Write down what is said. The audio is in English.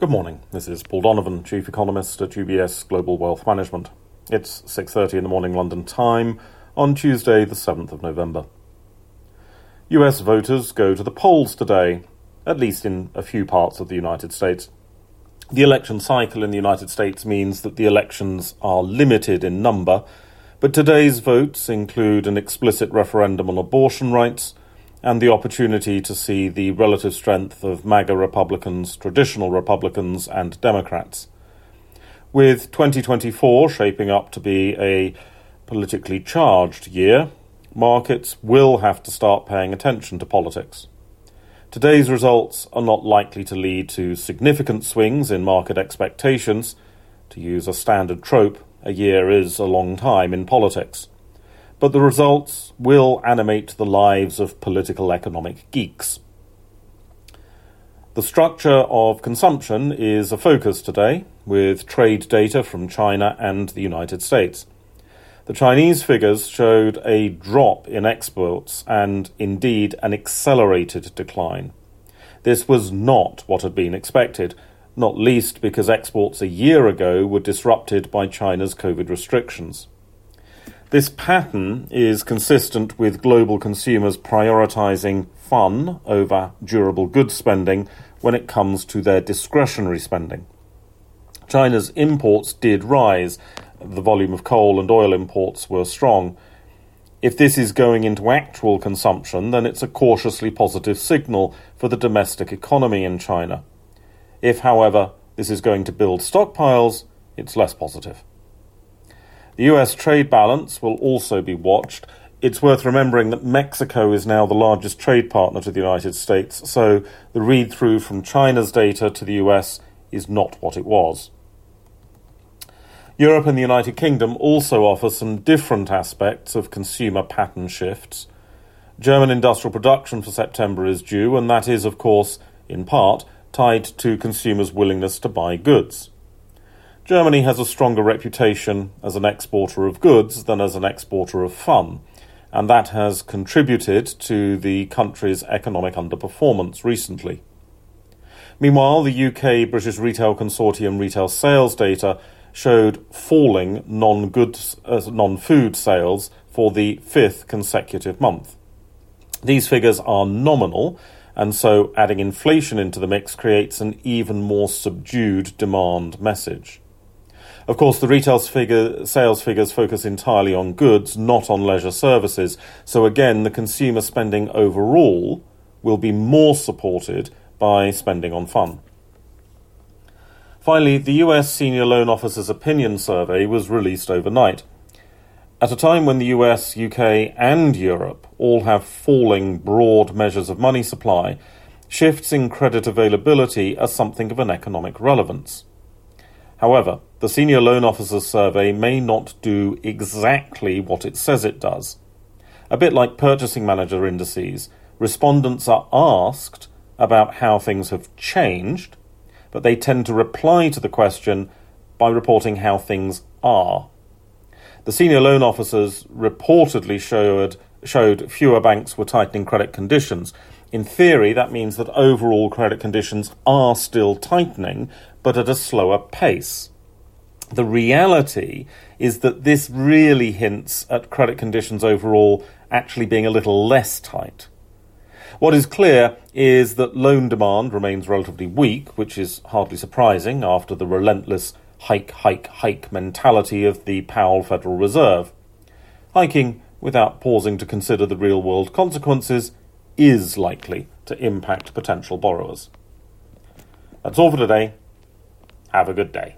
Good morning. This is Paul Donovan, Chief Economist at UBS Global Wealth Management. It's 6:30 in the morning London time on Tuesday, the 7th of November. US voters go to the polls today, at least in a few parts of the United States. The election cycle in the United States means that the elections are limited in number, but today's votes include an explicit referendum on abortion rights, and the opportunity to see the relative strength of MAGA Republicans, traditional Republicans, and Democrats. With 2024 shaping up to be a politically charged year, markets will have to start paying attention to politics. Today's results are not likely to lead to significant swings in market expectations. To use a standard trope, a year is a long time in politics but the results will animate the lives of political economic geeks. The structure of consumption is a focus today, with trade data from China and the United States. The Chinese figures showed a drop in exports and indeed an accelerated decline. This was not what had been expected, not least because exports a year ago were disrupted by China's COVID restrictions. This pattern is consistent with global consumers prioritizing fun over durable goods spending when it comes to their discretionary spending. China's imports did rise. The volume of coal and oil imports were strong. If this is going into actual consumption, then it's a cautiously positive signal for the domestic economy in China. If, however, this is going to build stockpiles, it's less positive. The US trade balance will also be watched. It's worth remembering that Mexico is now the largest trade partner to the United States, so the read through from China's data to the US is not what it was. Europe and the United Kingdom also offer some different aspects of consumer pattern shifts. German industrial production for September is due, and that is, of course, in part, tied to consumers' willingness to buy goods. Germany has a stronger reputation as an exporter of goods than as an exporter of fun, and that has contributed to the country's economic underperformance recently. Meanwhile, the UK British Retail Consortium retail sales data showed falling non-goods, uh, non-food sales for the fifth consecutive month. These figures are nominal, and so adding inflation into the mix creates an even more subdued demand message. Of course, the retail figure, sales figures focus entirely on goods, not on leisure services. So again, the consumer spending overall will be more supported by spending on fun. Finally, the US Senior Loan Officers Opinion Survey was released overnight. At a time when the US, UK, and Europe all have falling broad measures of money supply, shifts in credit availability are something of an economic relevance. However, the Senior Loan Officers Survey may not do exactly what it says it does. A bit like purchasing manager indices, respondents are asked about how things have changed, but they tend to reply to the question by reporting how things are. The senior loan officers reportedly showed, showed fewer banks were tightening credit conditions. In theory, that means that overall credit conditions are still tightening, but at a slower pace. The reality is that this really hints at credit conditions overall actually being a little less tight. What is clear is that loan demand remains relatively weak, which is hardly surprising after the relentless hike, hike, hike mentality of the Powell Federal Reserve. Hiking without pausing to consider the real world consequences is likely to impact potential borrowers. That's all for today. Have a good day.